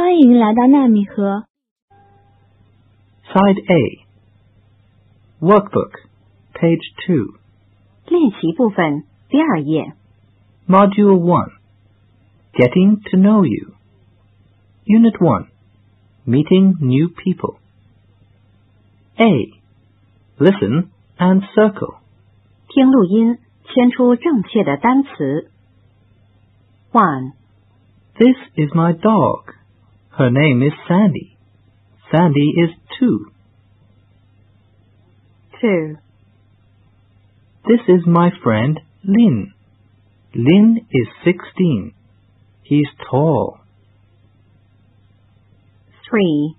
欢迎来到纳米河 Side A. Workbook, page 2. 练习部分第二页， Module 1. Getting to know you. Unit 1. Meeting new people. A. Listen and circle. 听录音，圈出正确的单词。One, This is my dog. Her name is Sandy. Sandy is 2. two, This is my friend Lin. Lin is 16. He's tall. three,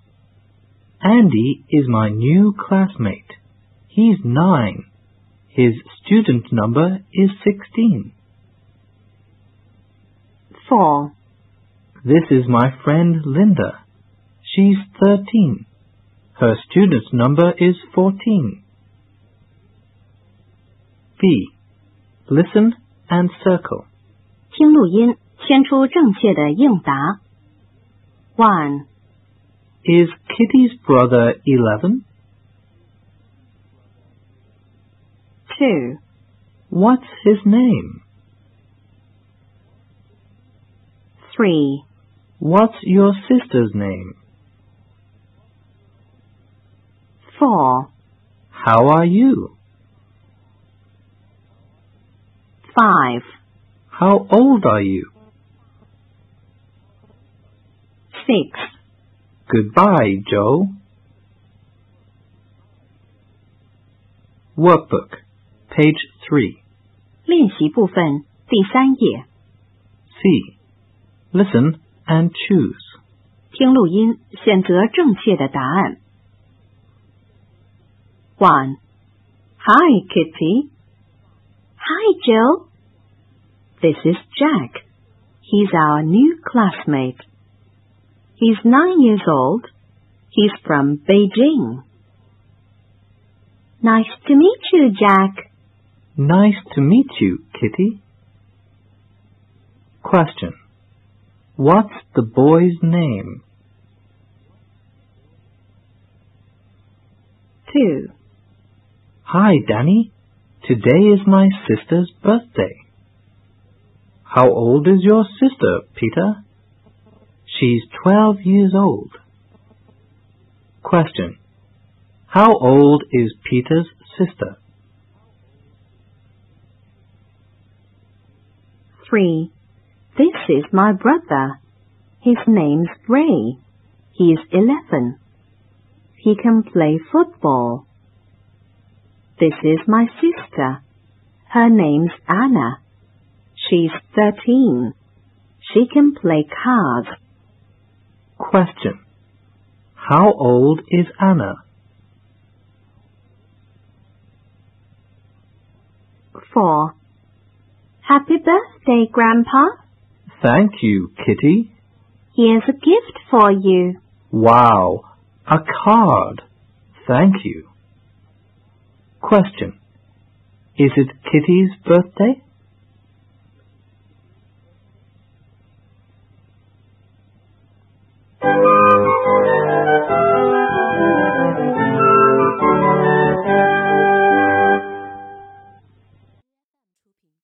Andy is my new classmate. He's 9. His student number is 16. four, This is my friend Linda. She's 13. Her student number is 14. B. Listen and circle. 听录音，圈出正确的应答。One, Is Kitty's brother 11? two, What's his name? three, What's your sister's name? four, How are you? five, How old are you? six, Goodbye, Joe. Workbook, page 3. 练习部分第三页， C. Listen and choose. 听录音，选择正确的答案。One, Hi, Kitty. Hi, Joe. This is Jack. He's our new classmate. He's nine years old. He's from Beijing. Nice to meet you, Jack. Nice to meet you, Kitty. Question. What's the boy's name? Two, Hi, Danny. Today is my sister's birthday. How old is your sister, Peter? She's 12 years old. Question. How old is Peter's sister? three. This is my brother. His name's Ray. He's eleven. He can play football. This is my sister. Her name's Anna. She's thirteen. She can play cards. Question. How old is Anna? Four. Happy birthday, Grandpa. Thank you, Kitty. Here's a gift for you. Wow, a card. Thank you. Question. Is it Kitty's birthday?